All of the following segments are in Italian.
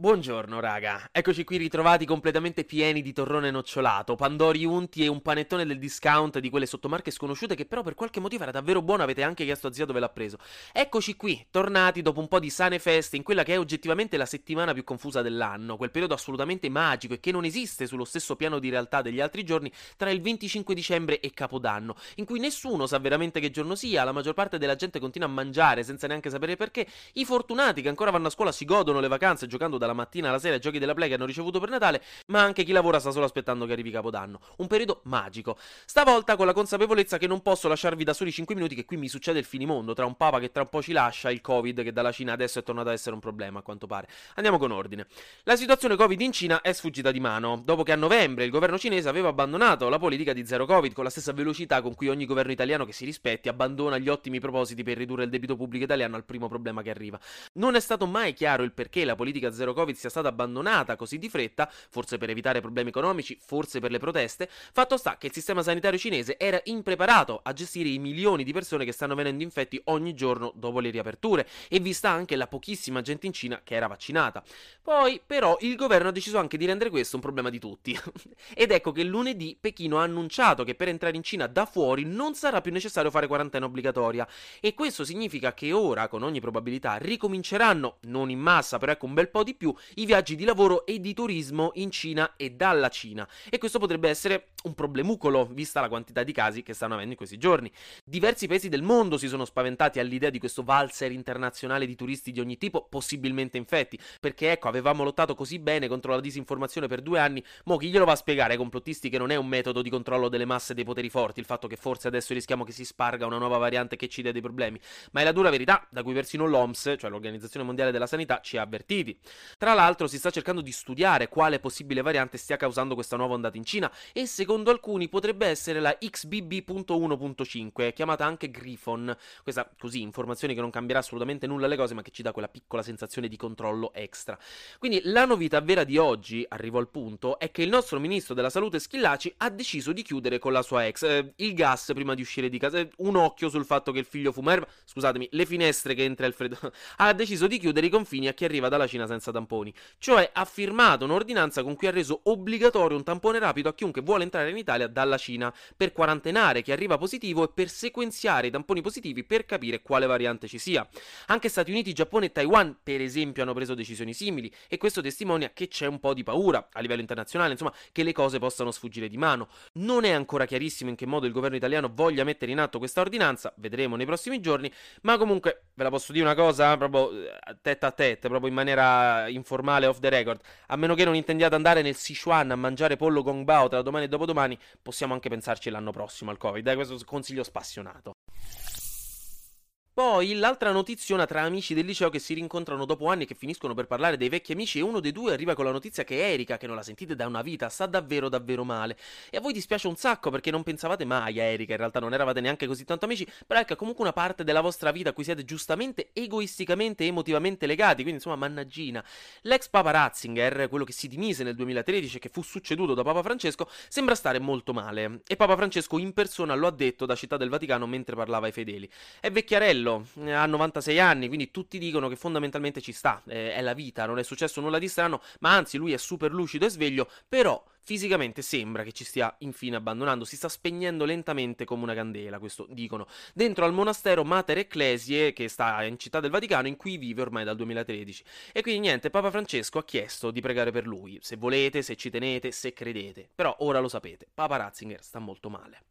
Buongiorno raga, eccoci qui ritrovati completamente pieni di torrone nocciolato, pandori unti e un panettone del discount di quelle sottomarche sconosciute che però per qualche motivo era davvero buono, avete anche chiesto a zio dove l'ha preso. Eccoci qui, tornati dopo un po' di sane feste in quella che è oggettivamente la settimana più confusa dell'anno, quel periodo assolutamente magico e che non esiste sullo stesso piano di realtà degli altri giorni tra il 25 dicembre e Capodanno, in cui nessuno sa veramente che giorno sia, la maggior parte della gente continua a mangiare senza neanche sapere perché, i fortunati che ancora vanno a scuola si godono le vacanze giocando dalla dalla mattina alla sera giochi della Play che hanno ricevuto per Natale, ma anche chi lavora sta solo aspettando che arrivi Capodanno. Un periodo magico. Stavolta con la consapevolezza che non posso lasciarvi da soli 5 minuti che qui mi succede il finimondo, tra un papa che tra un po' ci lascia, il Covid che dalla Cina adesso è tornato ad essere un problema a quanto pare. Andiamo con ordine. La situazione Covid in Cina è sfuggita di mano, dopo che a novembre il governo cinese aveva abbandonato la politica di zero Covid con la stessa velocità con cui ogni governo italiano che si rispetti abbandona gli ottimi propositi per ridurre il debito pubblico italiano al primo problema che arriva. Non è stato mai chiaro il perché la politica zero Covid sia stata abbandonata così di fretta, forse per evitare problemi economici, forse per le proteste, fatto sta che il sistema sanitario cinese era impreparato a gestire i milioni di persone che stanno venendo infetti ogni giorno dopo le riaperture e vista anche la pochissima gente in Cina che era vaccinata. Poi, però, il governo ha deciso anche di rendere questo un problema di tutti. Ed ecco che lunedì Pechino ha annunciato che per entrare in Cina da fuori non sarà più necessario fare quarantena obbligatoria. E questo significa che ora, con ogni probabilità, ricominceranno, non in massa, però ecco un bel po' di più, i viaggi di lavoro e di turismo in Cina e dalla Cina. E questo potrebbe essere un problemucolo, vista la quantità di casi che stanno avendo in questi giorni. Diversi paesi del mondo si sono spaventati all'idea di questo valzer internazionale di turisti di ogni tipo, possibilmente infetti, perché ecco, avevamo lottato così bene contro la disinformazione per due anni, mo chi glielo va a spiegare ai complottisti che non è un metodo di controllo delle masse dei poteri forti, il fatto che forse adesso rischiamo che si sparga una nuova variante che ci dia dei problemi, ma è la dura verità da cui persino l'OMS, cioè l'Organizzazione Mondiale della Sanità, ci ha avvertiti. Tra l'altro si sta cercando di studiare quale possibile variante stia causando questa nuova ondata in Cina e secondo alcuni potrebbe essere la XBB.1.5, chiamata anche Griffon. Questa così informazione che non cambierà assolutamente nulla alle cose, ma che ci dà quella piccola sensazione di controllo extra. Quindi la novità vera di oggi, arrivo al punto, è che il nostro ministro della salute Schillaci ha deciso di chiudere con la sua ex eh, il gas prima di uscire di casa. Eh, un occhio sul fatto che il figlio fuma erba, scusatemi, le finestre che entra il freddo. ha deciso di chiudere i confini a chi arriva dalla Cina senza tamponi. Cioè ha firmato un'ordinanza con cui ha reso obbligatorio un tampone rapido a chiunque vuole entrare in Italia dalla Cina per quarantenare chi arriva positivo e per sequenziare i tamponi positivi per capire quale variante ci sia. Anche Stati Uniti, Giappone e Taiwan, per esempio, hanno preso decisioni simili e questo testimonia che c'è un po' di paura a livello internazionale, insomma, che le cose possano sfuggire di mano. Non è ancora chiarissimo in che modo il governo italiano voglia mettere in atto questa ordinanza, vedremo nei prossimi giorni, ma comunque ve la posso dire una cosa, proprio eh, tête a tête, proprio in maniera informale off the record, a meno che non intendiate andare nel Sichuan a mangiare pollo gong bao tra domani e dopodomani, possiamo anche pensarci l'anno prossimo al Covid. Dai, questo consiglio spassionato. Poi l'altra notiziona tra amici del liceo che si rincontrano dopo anni e che finiscono per parlare dei vecchi amici e uno dei due arriva con la notizia che Erika, che non la sentite da una vita, sta davvero davvero male. E a voi dispiace un sacco perché non pensavate mai a Erika, in realtà non eravate neanche così tanto amici, però ecco comunque una parte della vostra vita a cui siete giustamente egoisticamente e emotivamente legati, quindi insomma mannaggina. L'ex Papa Ratzinger, quello che si dimise nel 2013 e che fu succeduto da Papa Francesco, sembra stare molto male. E Papa Francesco in persona lo ha detto da Città del Vaticano mentre parlava ai fedeli. È vecchiarello, ha 96 anni, quindi tutti dicono che fondamentalmente ci sta, eh, è la vita, non è successo nulla di strano, ma anzi lui è super lucido e sveglio, però fisicamente sembra che ci stia infine abbandonando, si sta spegnendo lentamente come una candela, questo dicono, dentro al monastero Mater Ecclesie che sta in Città del Vaticano in cui vive ormai dal 2013. E quindi niente, Papa Francesco ha chiesto di pregare per lui, se volete, se ci tenete, se credete, però ora lo sapete, Papa Ratzinger sta molto male.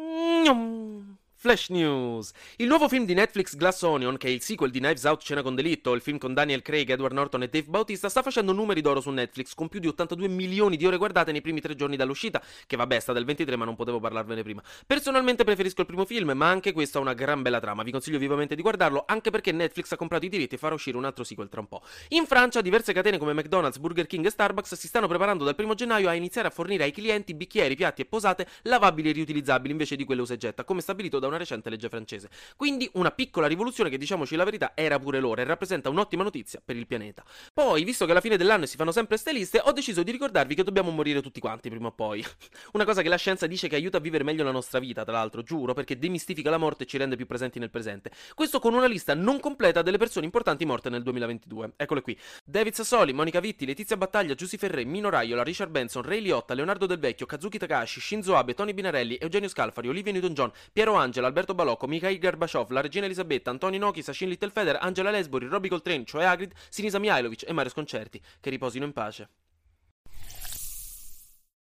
Mm-hmm. Flash News. Il nuovo film di Netflix Glass Onion, che è il sequel di Knives Out Cena con Delitto, il film con Daniel Craig, Edward Norton e Dave Bautista, sta facendo numeri d'oro su Netflix, con più di 82 milioni di ore guardate nei primi tre giorni dall'uscita, che vabbè sta del 23 ma non potevo parlarvene prima. Personalmente preferisco il primo film, ma anche questo ha una gran bella trama, vi consiglio vivamente di guardarlo, anche perché Netflix ha comprato i diritti e farà uscire un altro sequel tra un po'. In Francia diverse catene come McDonald's, Burger King e Starbucks si stanno preparando dal primo gennaio a iniziare a fornire ai clienti bicchieri, piatti e posate lavabili e riutilizzabili invece di quelle usa come stabilito da una recente legge francese. Quindi una piccola rivoluzione che, diciamoci la verità, era pure loro e rappresenta un'ottima notizia per il pianeta. Poi, visto che alla fine dell'anno si fanno sempre ste liste, ho deciso di ricordarvi che dobbiamo morire tutti quanti prima o poi. una cosa che la scienza dice che aiuta a vivere meglio la nostra vita, tra l'altro, giuro, perché demistifica la morte e ci rende più presenti nel presente. Questo con una lista non completa delle persone importanti morte nel 2022. Eccole qui. David Sassoli, Monica Vitti, Letizia Battaglia, Giussi Ferré, Mino Raiola, Richard Benson, Ray Liotta, Leonardo Del Vecchio, Kazuki Takashi, Shinzo Abe, Tony Binarelli, Eugenio Scalfari, Olivia Newton-John, Piero Angela, Alberto Balocco, Mikhail Garbashov, la regina Elisabetta, Antonio Nochi, Sachin Littlefeder, Angela Lesbori, Robbie Coltrane, cioè Agrid, Sinisa Mihailovic e Mario Sconcerti. Che riposino in pace.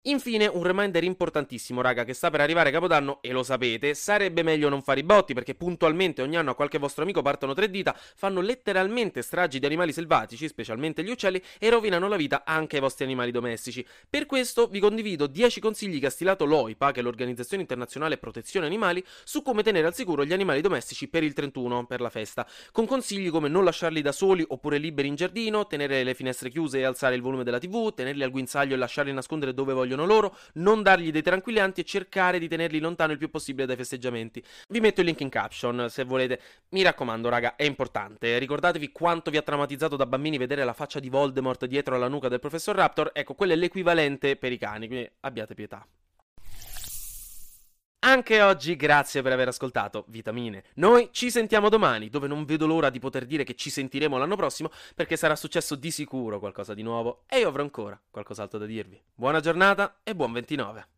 Infine, un reminder importantissimo, raga, che sta per arrivare Capodanno, e lo sapete, sarebbe meglio non fare i botti, perché puntualmente ogni anno a qualche vostro amico partono tre dita, fanno letteralmente stragi di animali selvatici, specialmente gli uccelli, e rovinano la vita anche ai vostri animali domestici. Per questo vi condivido 10 consigli che ha stilato l'OIPA, che è l'Organizzazione Internazionale Protezione Animali, su come tenere al sicuro gli animali domestici per il 31, per la festa, con consigli come non lasciarli da soli oppure liberi in giardino, tenere le finestre chiuse e alzare il volume della tv, tenerli al guinzaglio e lasciarli nascondere dove vogliono vogliono loro, non dargli dei tranquillanti e cercare di tenerli lontano il più possibile dai festeggiamenti. Vi metto il link in caption se volete. Mi raccomando, raga, è importante. Ricordatevi quanto vi ha traumatizzato da bambini vedere la faccia di Voldemort dietro alla nuca del professor Raptor. Ecco, quello è l'equivalente per i cani, quindi abbiate pietà. Anche oggi grazie per aver ascoltato Vitamine. Noi ci sentiamo domani, dove non vedo l'ora di poter dire che ci sentiremo l'anno prossimo, perché sarà successo di sicuro qualcosa di nuovo e io avrò ancora qualcos'altro da dirvi. Buona giornata e buon 29.